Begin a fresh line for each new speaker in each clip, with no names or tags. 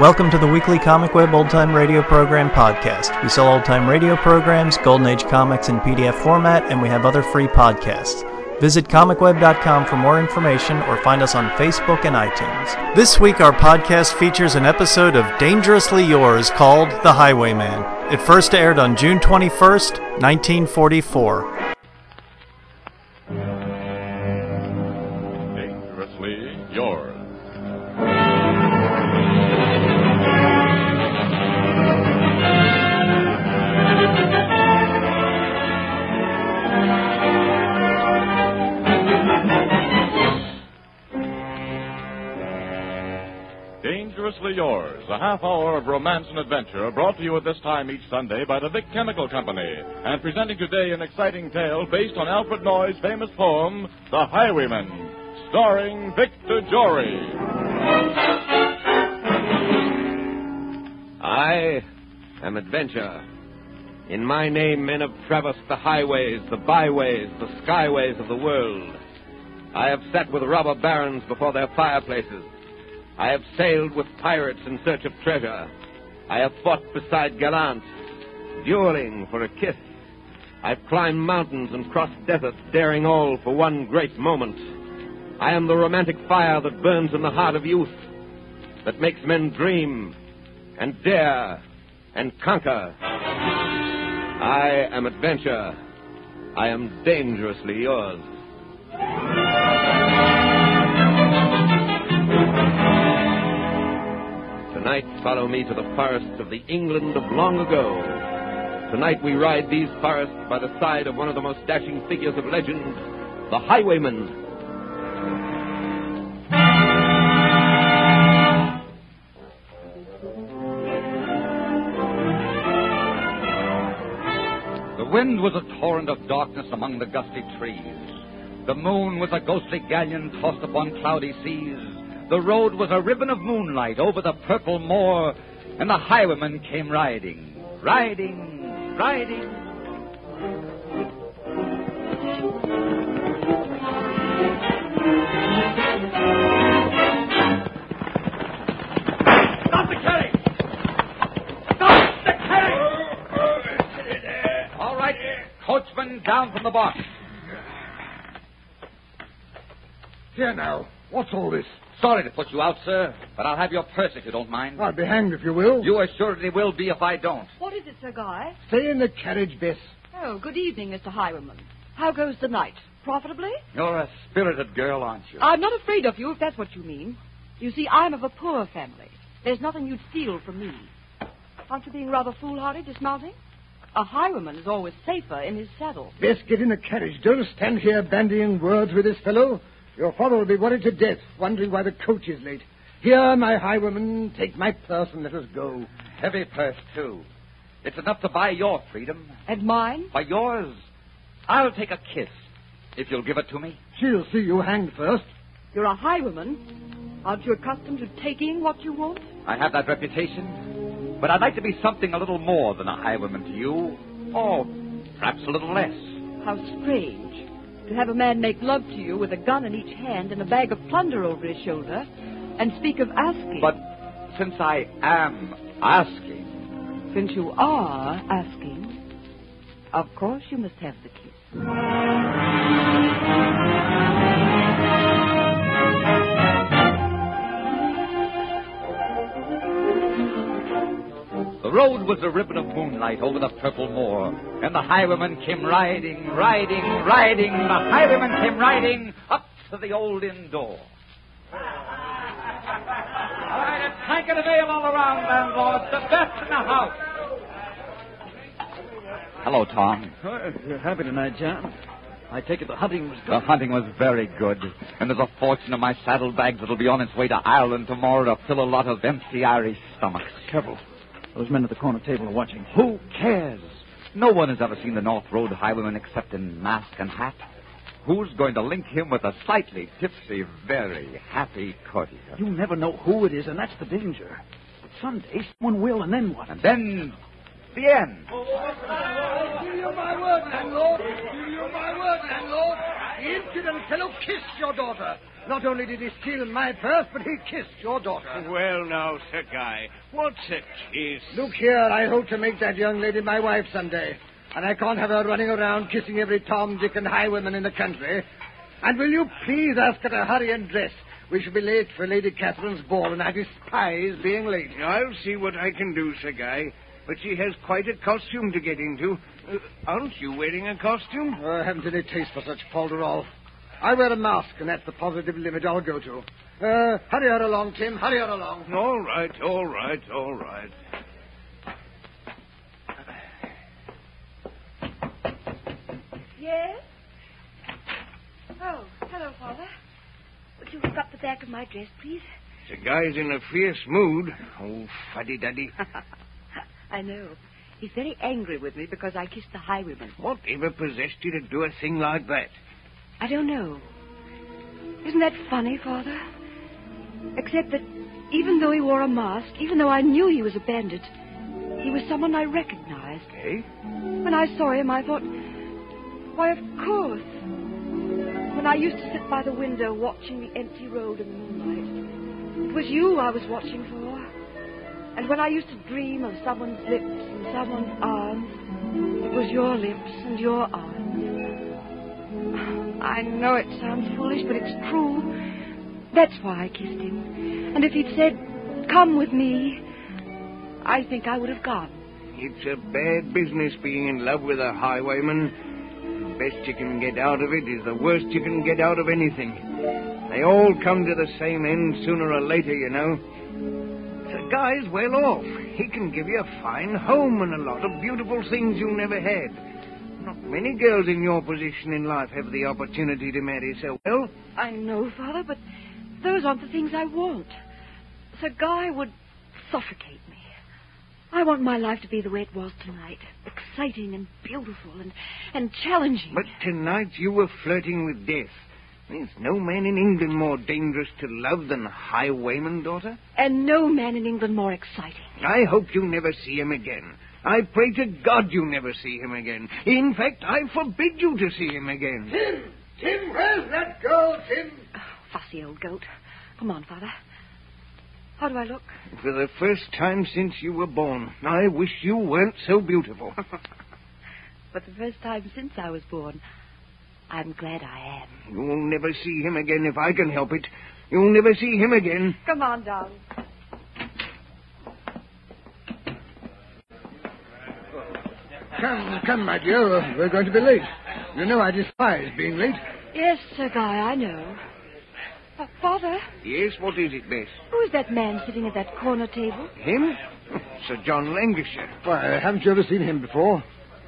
Welcome to the weekly Comic Web Old Time Radio Program podcast. We sell old time radio programs, Golden Age comics in PDF format, and we have other free podcasts. Visit comicweb.com for more information or find us on Facebook and iTunes. This week, our podcast features an episode of Dangerously Yours called The Highwayman. It first aired on June 21st, 1944.
A half hour of romance and adventure brought to you at this time each Sunday by the Vick Chemical Company, and presenting today an exciting tale based on Alfred Noyes' famous poem, The Highwayman, starring Victor Jory.
I am adventure. In my name, men have traversed the highways, the byways, the skyways of the world. I have sat with robber barons before their fireplaces. I have sailed with pirates in search of treasure. I have fought beside gallants, dueling for a kiss. I've climbed mountains and crossed deserts, daring all for one great moment. I am the romantic fire that burns in the heart of youth, that makes men dream and dare and conquer. I am adventure. I am dangerously yours. Tonight, follow me to the forests of the England of long ago. Tonight, we ride these forests by the side of one of the most dashing figures of legend, the Highwayman.
The wind was a torrent of darkness among the gusty trees. The moon was a ghostly galleon tossed upon cloudy seas. The road was a ribbon of moonlight over the purple moor, and the highwayman came riding, riding, riding. Stop the carriage! Stop the carriage! All right, coachman, down from the box.
Here now, what's all this?
Sorry to put you out, sir, but I'll have your purse if you don't mind.
I'll be hanged if you will.
You assuredly will be if I don't.
What is it, Sir Guy?
Stay in the carriage, Bess.
Oh, good evening, Mr. Highwayman. How goes the night? Profitably?
You're a spirited girl, aren't you?
I'm not afraid of you, if that's what you mean. You see, I'm of a poor family. There's nothing you'd steal from me. Aren't you being rather foolhardy dismounting? A highwayman is always safer in his saddle.
Bess, get in the carriage. Don't stand here bandying words with this fellow. Your father will be worried to death, wondering why the coach is late. Here, my highwayman, take my purse and let us go.
Heavy purse, too. It's enough to buy your freedom.
And mine?
By yours, I'll take a kiss, if you'll give it to me.
She'll see you hanged first.
You're a highwayman. Aren't you accustomed to taking what you want?
I have that reputation, but I'd like to be something a little more than a highwayman to you, or perhaps a little less.
How strange. To have a man make love to you with a gun in each hand and a bag of plunder over his shoulder, and speak of asking.
But since I am asking,
Since you are asking, of course you must have the kiss.
The road was a ribbon of moonlight over the purple moor, and the highwayman came riding, riding, riding. The highwayman came riding up to the old inn door. All right, a tank of ale all around, landlord. The best in the house. Hello, Tom.
Oh, you're happy tonight, John. I take it the hunting was good.
The hunting was very good, and there's a fortune in my saddlebags that'll be on its way to Ireland tomorrow to fill a lot of empty Irish stomachs.
Careful. Those men at the corner table are watching.
Who cares? No one has ever seen the North Road highwayman except in mask and hat. Who's going to link him with a slightly tipsy, very happy courtier?
You never know who it is, and that's the danger. But someday someone will, and then what?
And then the end.
Give you my word, landlord. Give you my word, landlord. The impudent fellow kissed your daughter. Not only did he steal my purse, but he kissed your daughter.
Well, now, Sir Guy, what's a kiss?
Look here, I hope to make that young lady my wife someday. And I can't have her running around kissing every Tom, Dick, and highwayman in the country. And will you please ask her to hurry and dress? We shall be late for Lady Catherine's ball, and I despise being late.
I'll see what I can do, Sir Guy. But she has quite a costume to get into. Uh, aren't you wearing a costume?
Oh, I haven't any taste for such falderall. I wear a mask, and that's the positive limit I'll go to. Uh, hurry her along, Tim. Hurry her along.
All right, all right, all right.
Yes? Oh, hello, Father. Would you hook up the back of my dress, please?
The guy's in a fierce mood. Oh, fuddy-duddy.
I know. He's very angry with me because I kissed the highwayman.
Whatever possessed you to do a thing like that?
I don't know. Isn't that funny, Father? Except that even though he wore a mask, even though I knew he was a bandit, he was someone I recognized.
Eh?
When I saw him, I thought, why, of course. When I used to sit by the window watching the empty road in the moonlight, it was you I was watching for. And when I used to dream of someone's lips and someone's arms, it was your lips and your arms. I know it sounds foolish, but it's true. That's why I kissed him. And if he'd said, come with me, I think I would have gone.
It's a bad business being in love with a highwayman. The best you can get out of it is the worst you can get out of anything. They all come to the same end sooner or later, you know. The guy's well off. He can give you a fine home and a lot of beautiful things you never had. Many girls in your position in life have the opportunity to marry so well.
I know, Father, but those aren't the things I want. Sir Guy would suffocate me. I want my life to be the way it was tonight. Exciting and beautiful and, and challenging.
But tonight you were flirting with death. There's no man in England more dangerous to love than a highwayman, daughter.
And no man in England more exciting.
I hope you never see him again. I pray to God you never see him again. In fact, I forbid you to see him again.
Tim! Tim, where's that girl, Tim?
Oh, fussy old goat. Come on, Father. How do I look?
For the first time since you were born, I wish you weren't so beautiful.
For the first time since I was born, I'm glad I am.
You'll never see him again if I can help it. You'll never see him again.
Come on, darling.
Come, come, my dear. We're going to be late. You know I despise being late.
Yes, Sir Guy, I know. Uh, Father,
Yes, what is it, Bess?
who is that man sitting at that corner table?
Him? Sir John Lancashire.
Why, haven't you ever seen him before?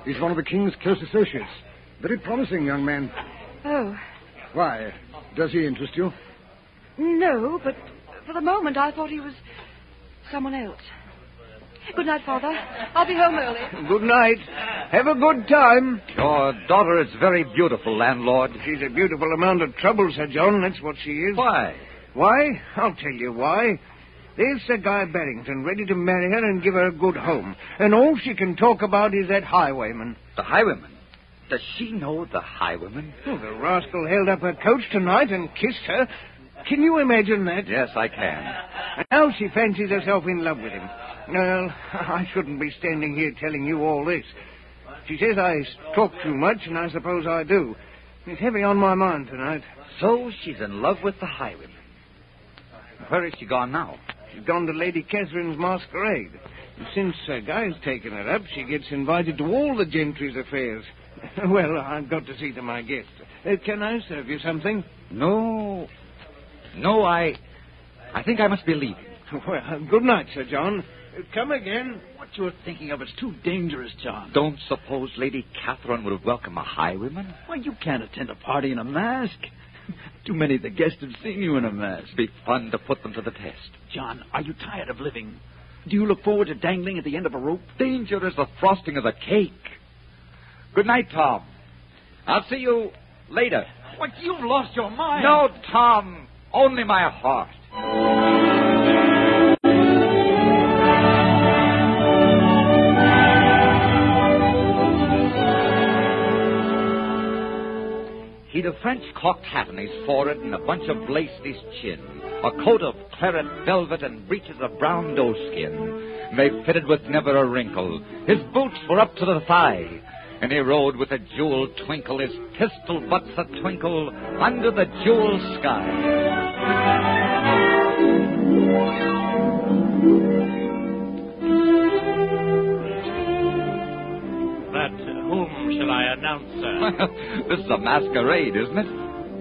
He's one of the King's close associates. Very promising young man.
Oh,
Why? Does he interest you?
no, but for the moment I thought he was someone else. Good night, Father. I'll be home early.
Good night. Have a good time.
Your daughter is very beautiful, landlord.
She's a beautiful amount of trouble, Sir John. That's what she is.
Why?
Why? I'll tell you why. There's Sir Guy Barrington ready to marry her and give her a good home. And all she can talk about is that highwayman.
The highwayman. Does she know the highwayman?
Oh, the rascal held up her coach tonight and kissed her. Can you imagine that?
Yes, I can.
And now she fancies herself in love with him. Well, I shouldn't be standing here telling you all this. She says I talk too much, and I suppose I do. It's heavy on my mind tonight.
So she's in love with the highwayman. Where is she gone now?
She's gone to Lady Catherine's masquerade. And since Sir Guy's taken her up, she gets invited to all the gentry's affairs. well, I've got to see to my guests. Uh, can I serve you something?
No. No, I. I think I must be leaving.
Well, good night, Sir John. Come again.
What you're thinking of is too dangerous, John.
Don't suppose Lady Catherine would welcome a highwayman?
Why, you can't attend a party in a mask. Too many of the guests have seen you in a mask.
It'd be fun to put them to the test.
John, are you tired of living? Do you look forward to dangling at the end of a rope?
Danger is the frosting of the cake. Good night, Tom. I'll see you later.
What, you've lost your mind.
No, Tom. Only my heart. He'd a French cocked hat on his forehead and a bunch of lace in his chin, a coat of claret velvet and breeches of brown doeskin. They fitted with never a wrinkle. His boots were up to the thigh, and he rode with a jewel twinkle, his pistol butts a twinkle, under the jewel sky.
But uh, whom shall I announce, sir?
this is a masquerade, isn't it?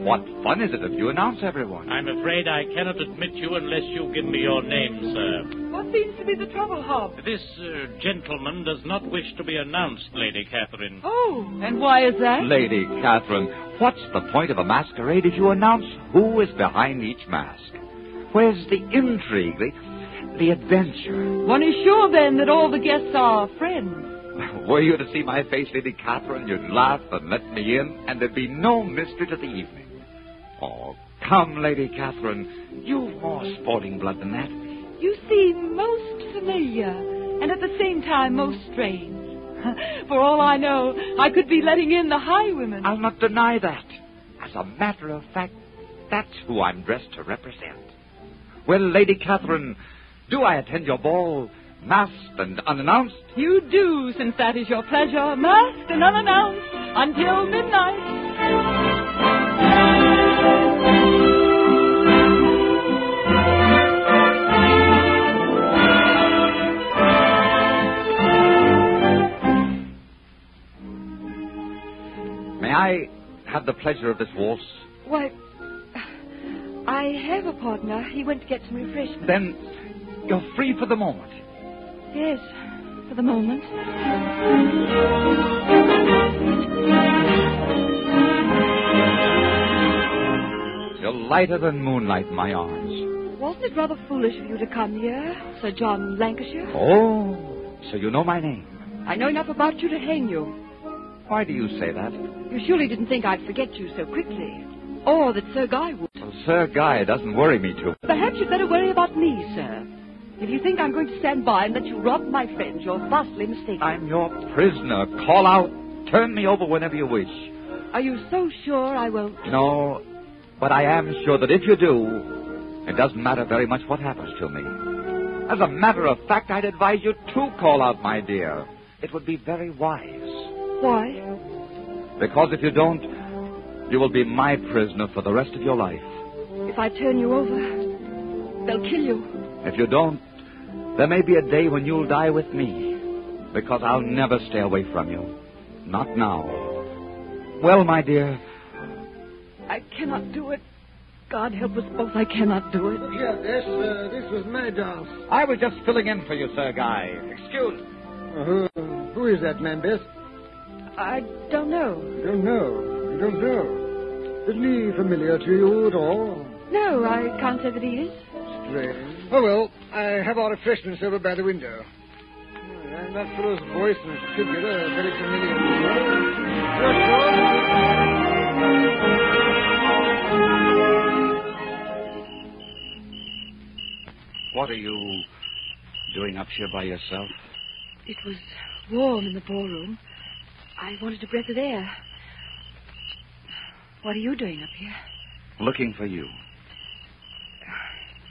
What fun is it if you announce everyone?
I'm afraid I cannot admit you unless you give me your name, sir.
What seems to be the trouble, Hob?
This uh, gentleman does not wish to be announced, Lady Catherine.
Oh, and why is that?
Lady Catherine, what's the point of a masquerade if you announce who is behind each mask? Where's the intrigue, the, the adventure?
One is sure, then, that all the guests are friends.
Were you to see my face, Lady Catherine, you'd laugh and let me in, and there'd be no mystery to the evening. Oh, come, Lady Catherine. You've more sporting blood than that.
You seem most familiar, and at the same time most strange. For all I know, I could be letting in the highwaymen.
I'll not deny that. As a matter of fact, that's who I'm dressed to represent. Well, Lady Catherine, do I attend your ball, masked and unannounced?
You do, since that is your pleasure, masked and unannounced, until midnight.
May I have the pleasure of this waltz?
Why, I have a partner. He went to get some refreshments.
Then you're free for the moment.
Yes, for the moment.
You're lighter than moonlight in my arms.
Wasn't it rather foolish of you to come here, Sir John Lancashire?
Oh, so you know my name.
I know enough about you to hang you.
Why do you say that?
You surely didn't think I'd forget you so quickly. Or that Sir Guy would.
Well, Sir Guy doesn't worry me too.
Perhaps you'd better worry about me, sir. If you think I'm going to stand by and let you rob my friends, you're vastly mistaken.
I'm your prisoner. Call out. Turn me over whenever you wish.
Are you so sure I won't?
No, but I am sure that if you do, it doesn't matter very much what happens to me. As a matter of fact, I'd advise you to call out, my dear. It would be very wise.
Why?
Because if you don't, you will be my prisoner for the rest of your life.
If I turn you over, they'll kill you.
If you don't, there may be a day when you'll die with me. Because I'll never stay away from you. Not now. Well, my dear,
I cannot do it. God help us both, I cannot do it.
Yes, this, uh, this was my dance.
I was just filling in for you, Sir Guy. Excuse me.
Uh, who, who is that man, Bess?
I don't know.
You don't know. You don't know. Isn't he familiar to you at all?
No, I can't say that he is.
Strange. Oh, well, I have our refreshments over by the window. And that fellow's voice and figure are very familiar to me.
What are you doing up here by yourself?
It was warm in the ballroom. I wanted a breath of air. What are you doing up here?
Looking for you.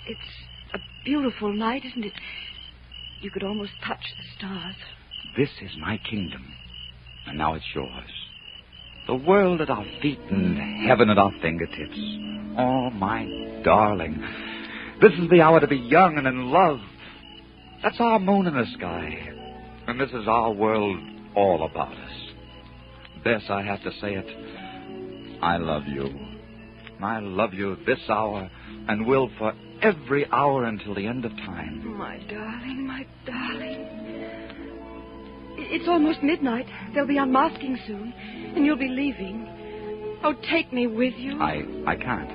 It's a beautiful night, isn't it? You could almost touch the stars.
This is my kingdom, and now it's yours. The world at our feet and heaven at our fingertips. Oh, my darling. This is the hour to be young and in love. That's our moon in the sky. And this is our world all about us. Bess, I have to say it. I love you. I love you this hour and will for every hour until the end of time.
My darling, my darling. It's almost midnight. They'll be unmasking soon, and you'll be leaving. Oh, take me with you.
I I can't.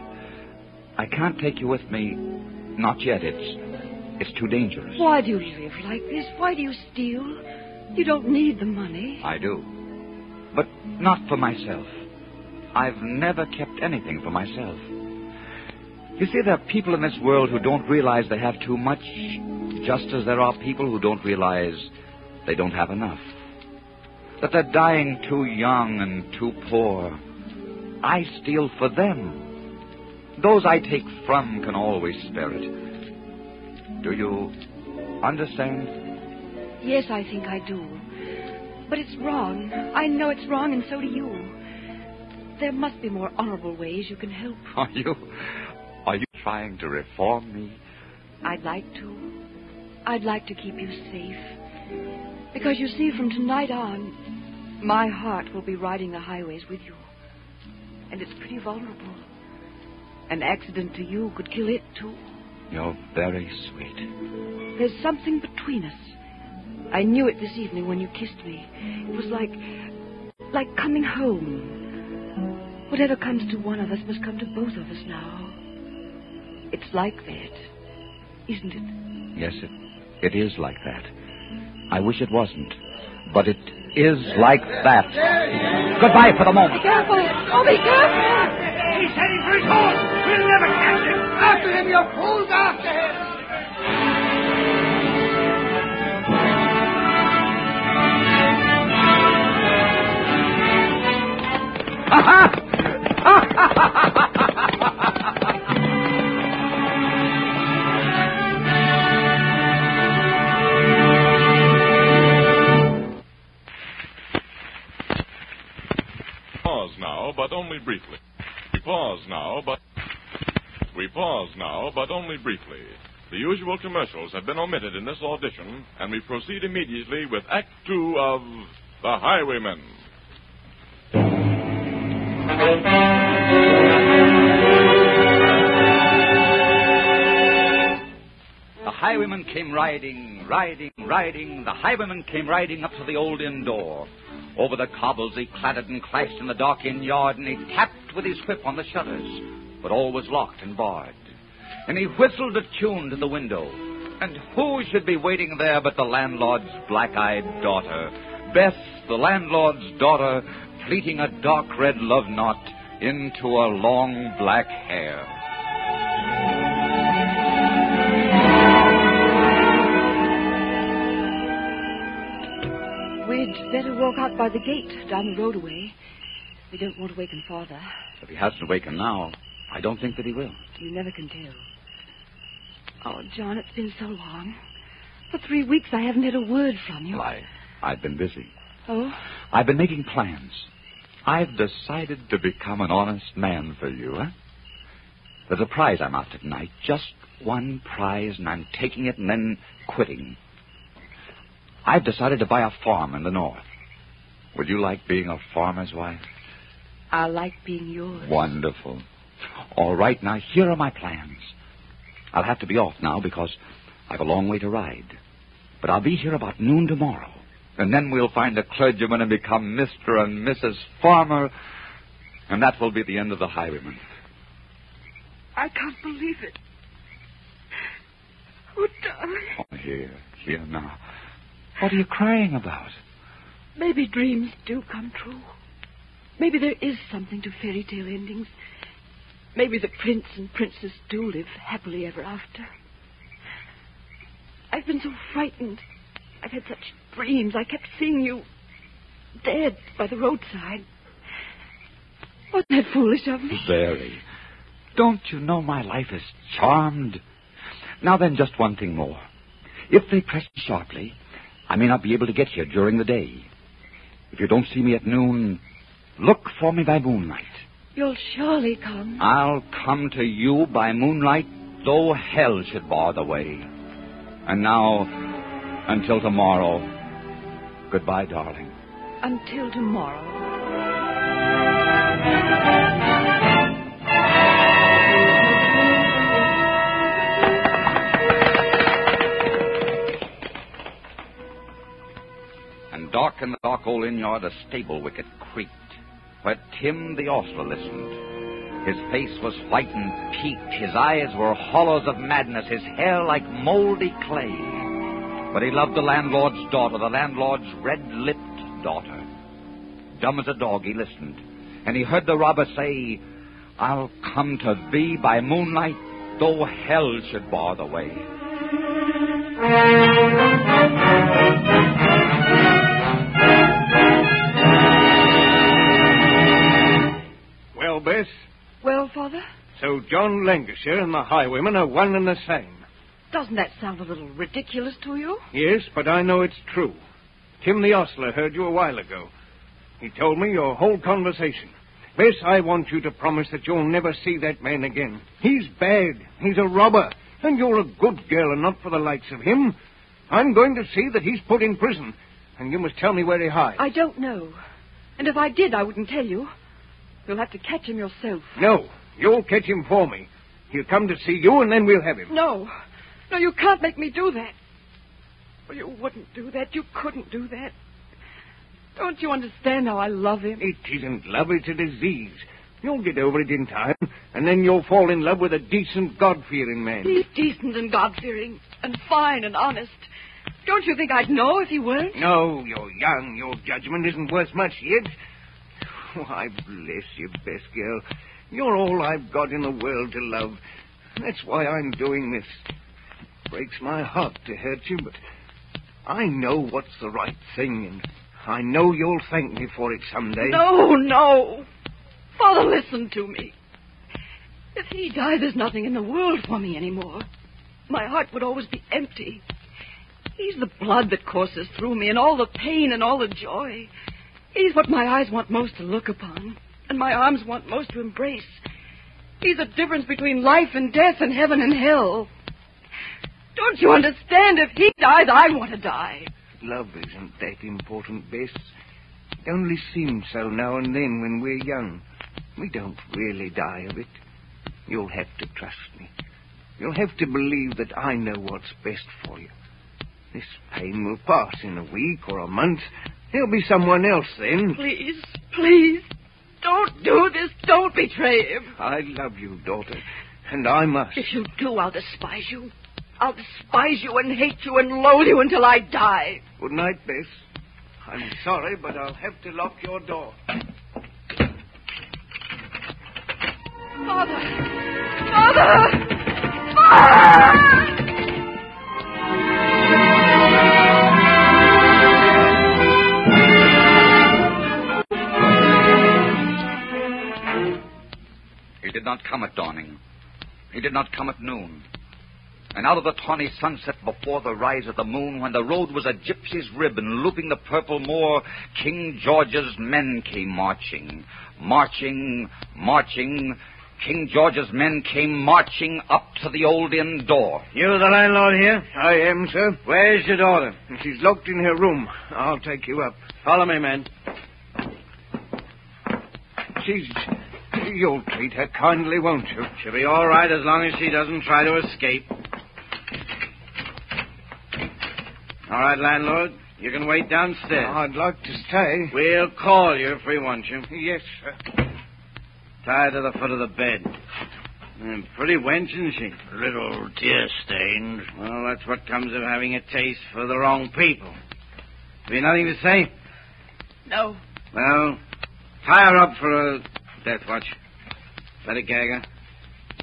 I can't take you with me. Not yet. It's it's too dangerous.
Why do you live like this? Why do you steal? You don't need the money.
I do. But not for myself. I've never kept anything for myself. You see, there are people in this world who don't realize they have too much, just as there are people who don't realize they don't have enough. That they're dying too young and too poor. I steal for them. Those I take from can always spare it. Do you understand?
Yes, I think I do. But it's wrong. I know it's wrong, and so do you. There must be more honorable ways you can help.
Are you. Trying to reform me?
I'd like to. I'd like to keep you safe. Because you see, from tonight on, my heart will be riding the highways with you. And it's pretty vulnerable. An accident to you could kill it, too.
You're very sweet.
There's something between us. I knew it this evening when you kissed me. It was like. like coming home. Whatever comes to one of us must come to both of us now. It's like that, isn't it?
Yes, it, it is like that. I wish it wasn't. But it is like that. Goodbye for the moment.
Be careful! Oh, be careful!
He's heading for his horse. We'll never catch him. After him, you fools, after him.
Pause briefly. The usual commercials have been omitted in this audition, and we proceed immediately with Act Two of The Highwayman.
The highwayman came riding, riding, riding. The highwayman came riding up to the old inn door. Over the cobbles he clattered and clashed in the dark inn yard, and he tapped with his whip on the shutters. But all was locked and barred. And he whistled a tune to the window. And who should be waiting there but the landlord's black-eyed daughter? Bess, the landlord's daughter, pleating a dark red love knot into her long black hair.
We'd better walk out by the gate down the road away. We don't want to waken Father.
If he hasn't awakened now, I don't think that he will.
You never can tell. Oh, John, it's been so long. For three weeks I haven't had a word from you.
Well, I, I've been busy.
Oh?
I've been making plans. I've decided to become an honest man for you, huh? There's a prize I'm after tonight. Just one prize, and I'm taking it and then quitting. I've decided to buy a farm in the north. Would you like being a farmer's wife?
I like being yours.
Wonderful. All right, now here are my plans. I'll have to be off now because I've a long way to ride. But I'll be here about noon tomorrow. And then we'll find a clergyman and become Mr. and Mrs. Farmer. And that will be the end of the highwayman.
I can't believe it. Oh, darling.
Oh, here, here now. What are you crying about?
Maybe dreams do come true. Maybe there is something to fairy tale endings. Maybe the prince and princess do live happily ever after. I've been so frightened. I've had such dreams. I kept seeing you dead by the roadside. Wasn't that foolish of me?
Very. Don't you know my life is charmed? Now then, just one thing more. If they press sharply, I may not be able to get here during the day. If you don't see me at noon, look for me by moonlight.
You'll surely come.
I'll come to you by moonlight, though hell should bar the way. And now, until tomorrow, goodbye, darling.
Until tomorrow.
And dark in the dark old inn yard, a stable wicket creaked, where Tim the ostler listened. His face was white and peaked, his eyes were hollows of madness, his hair like moldy clay. But he loved the landlord's daughter, the landlord's red-lipped daughter. Dumb as a dog, he listened, and he heard the robber say, I'll come to thee by moonlight, though hell should bar the way.
Well, Father? So John Lancashire and the highwayman are one and the same.
Doesn't that sound a little ridiculous to you?
Yes, but I know it's true. Tim the ostler heard you a while ago. He told me your whole conversation. Bess, I want you to promise that you'll never see that man again. He's bad. He's a robber. And you're a good girl and not for the likes of him. I'm going to see that he's put in prison. And you must tell me where he hides.
I don't know. And if I did, I wouldn't tell you. You'll have to catch him yourself.
No, you'll catch him for me. He'll come to see you, and then we'll have him.
No. No, you can't make me do that. Well, you wouldn't do that. You couldn't do that. Don't you understand how I love him?
It isn't love, it's a disease. You'll get over it in time, and then you'll fall in love with a decent, God-fearing man.
He's decent and God-fearing and fine and honest. Don't you think I'd know if he weren't?
No, you're young. Your judgment isn't worth much yet. Oh, why, bless you, best girl. You're all I've got in the world to love. That's why I'm doing this. Breaks my heart to hurt you, but I know what's the right thing, and I know you'll thank me for it someday.
No, no. Father, listen to me. If he died, there's nothing in the world for me anymore. My heart would always be empty. He's the blood that courses through me, and all the pain and all the joy. He's what my eyes want most to look upon, and my arms want most to embrace. He's the difference between life and death and heaven and hell. Don't you understand? If he dies, I want to die.
Love isn't that important, Bess. It only seems so now and then when we're young. We don't really die of it. You'll have to trust me. You'll have to believe that I know what's best for you. This pain will pass in a week or a month. There'll be someone else then.
Please, please, don't do this. Don't betray him.
I love you, daughter, and I must.
If you do, I'll despise you. I'll despise you and hate you and loathe you until I die.
Good night, Bess. I'm sorry, but I'll have to lock your door.
Father! Father! Father!
Did not come at dawning. He did not come at noon. And out of the tawny sunset before the rise of the moon, when the road was a gypsy's ribbon looping the purple moor, King George's men came marching, marching, marching. King George's men came marching up to the old inn door.
You the landlord here? I am, sir. Where's your daughter? She's locked in her room. I'll take you up. Follow me, man. She's. You'll treat her kindly, won't you?
She'll be all right as long as she doesn't try to escape. All right, landlord. You can wait downstairs.
I'd like to stay.
We'll call you if we want you.
Yes, sir.
Tie her to the foot of the bed. Mm, pretty wench, isn't she?
A little tear stained.
Well, that's what comes of having a taste for the wrong people. Have you nothing to say?
No.
Well, tie her up for a death watch. Let it gag her.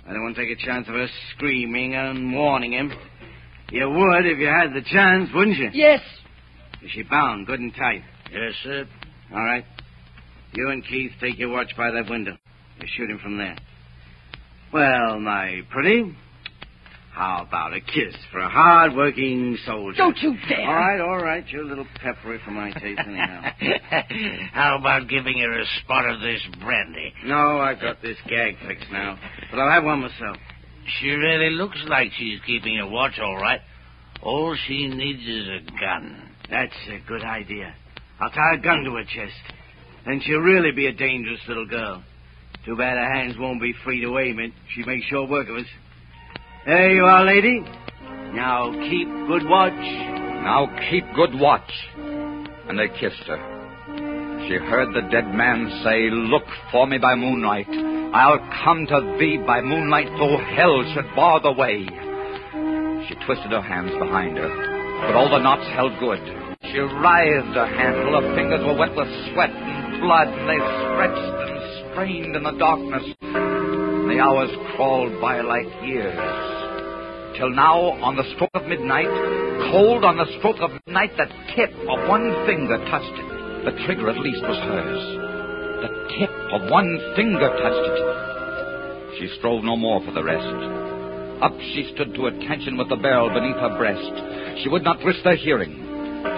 I don't want to take a chance of her screaming and warning him. You would if you had the chance, wouldn't you?
Yes.
Is she bound, good and tight?
Yes, sir.
All right. You and Keith take your watch by that window. You shoot him from there. Well, my pretty, how about a kiss for a hard-working soldier?
Don't you dare.
All right, all right. You're a little peppery for my taste, anyhow.
How about giving her a spot of this brandy?
no, I've got this gag fixed now. But I'll have one myself.
She really looks like she's keeping a watch all right. All she needs is a gun.
That's a good idea. I'll tie a gun to her chest. Then she'll really be a dangerous little girl. Too bad her hands won't be free to aim it. She makes short work of us. There you are, lady. Now keep good watch.
Now keep good watch. And they kissed her. She heard the dead man say, Look for me by moonlight. I'll come to thee by moonlight, though hell should bar the way. She twisted her hands behind her, but all the knots held good. She writhed her hand till her fingers were wet with sweat and blood, and they stretched and strained in the darkness. And The hours crawled by like years. Till now, on the stroke of midnight, cold on the stroke of midnight, the tip of one finger touched it. The trigger, at least, was hers. The tip of one finger touched it. She strove no more for the rest. Up she stood to attention with the barrel beneath her breast. She would not risk their hearing.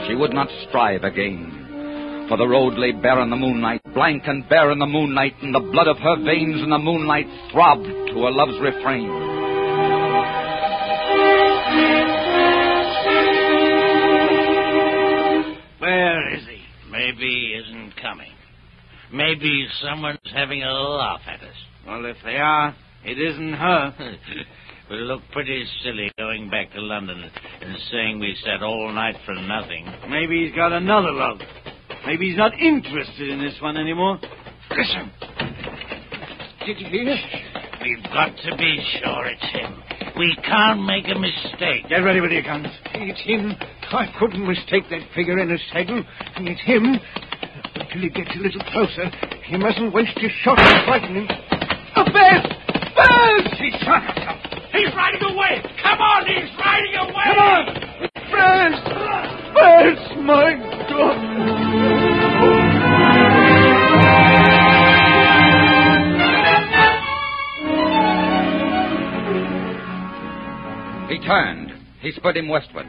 She would not strive again. For the road lay bare in the moonlight, blank and bare in the moonlight, and the blood of her veins in the moonlight throbbed to a love's refrain.
Maybe he isn't coming. Maybe someone's having a laugh at us.
Well, if they are, it isn't her.
We look pretty silly going back to London and saying we sat all night for nothing.
Maybe he's got another love. Maybe he's not interested in this one anymore.
Listen. Did you hear? We've got to be sure it's him. We can't make a mistake.
Get ready with your guns. It's him. I couldn't mistake that figure in a saddle. It's him. Until he gets a little closer, he mustn't waste his shot and frighten him. A bear! Bear!
He shot herself. He's riding away! Come on, he's riding away!
Come on! Bears! Bears, my
God! Turned. He spurred him westward.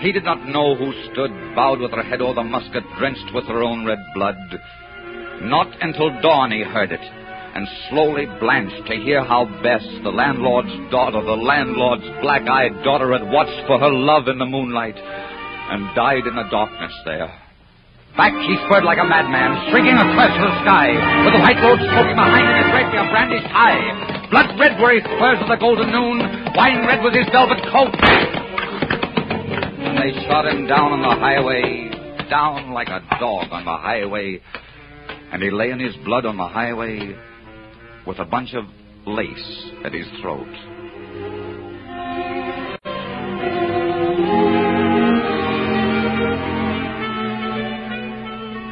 He did not know who stood, bowed with her head o'er the musket, drenched with her own red blood. Not until dawn he heard it and slowly blanched to hear how Bess, the landlord's daughter, the landlord's black eyed daughter, had watched for her love in the moonlight and died in the darkness there. Back he spurred like a madman, shrinking across the sky, with the white road smoking behind him, his rapier brandished high. Blood red were his spurs of the golden noon, wine red was his velvet coat. And they shot him down on the highway, down like a dog on the highway, and he lay in his blood on the highway with a bunch of lace at his throat.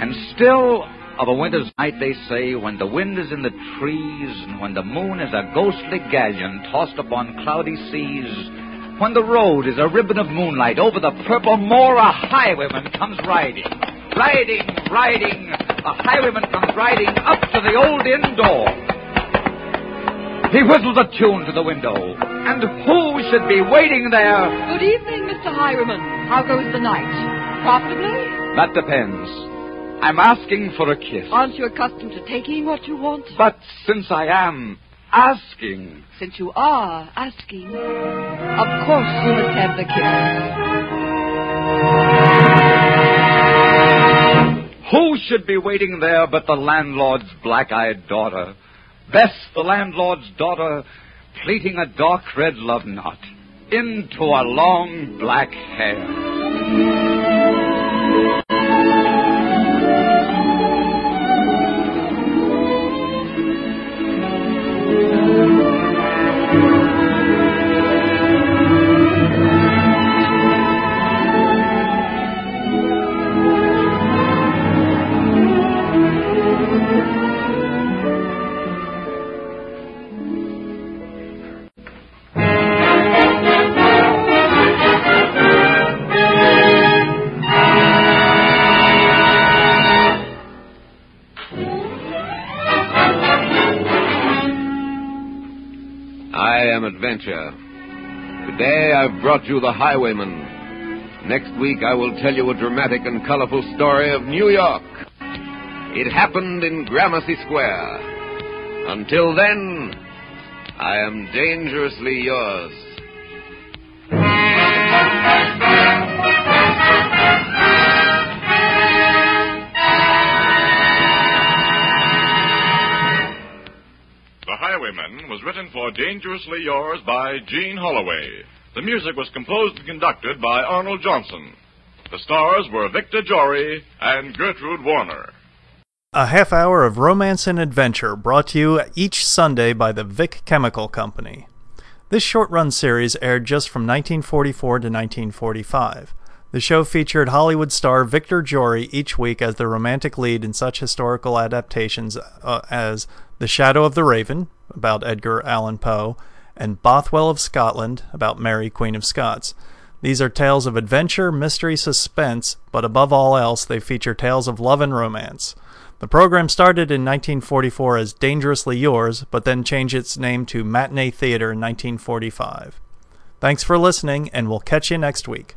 And still, of a winter's night, they say, when the wind is in the trees, and when the moon is a ghostly galleon tossed upon cloudy seas, when the road is a ribbon of moonlight over the purple moor, a highwayman comes riding, riding, riding. A highwayman comes riding up to the old inn door. He whistles a tune to the window. And who should be waiting there?
Good evening, Mr. Highwayman. How goes the night? Profitably?
That depends. I'm asking for a kiss.
Aren't you accustomed to taking what you want?
But since I am asking.
Since you are asking, of course you must have the
kiss. Who should be waiting there but the landlord's black eyed daughter? Bess, the landlord's daughter, pleating a dark red love knot into a long black hair.
Adventure. Today I've brought you The Highwayman. Next week I will tell you a dramatic and colorful story of New York. It happened in Gramercy Square. Until then, I am dangerously yours.
Highwayman was written for Dangerously Yours by Gene Holloway. The music was composed and conducted by Arnold Johnson. The stars were Victor Jory and Gertrude Warner.
A half hour of romance and adventure brought to you each Sunday by the Vick Chemical Company. This short run series aired just from 1944 to 1945. The show featured Hollywood star Victor Jory each week as the romantic lead in such historical adaptations uh, as The Shadow of the Raven, about Edgar Allan Poe, and Bothwell of Scotland, about Mary, Queen of Scots. These are tales of adventure, mystery, suspense, but above all else, they feature tales of love and romance. The program started in 1944 as Dangerously Yours, but then changed its name to Matinee Theater in 1945. Thanks for listening, and we'll catch you next week.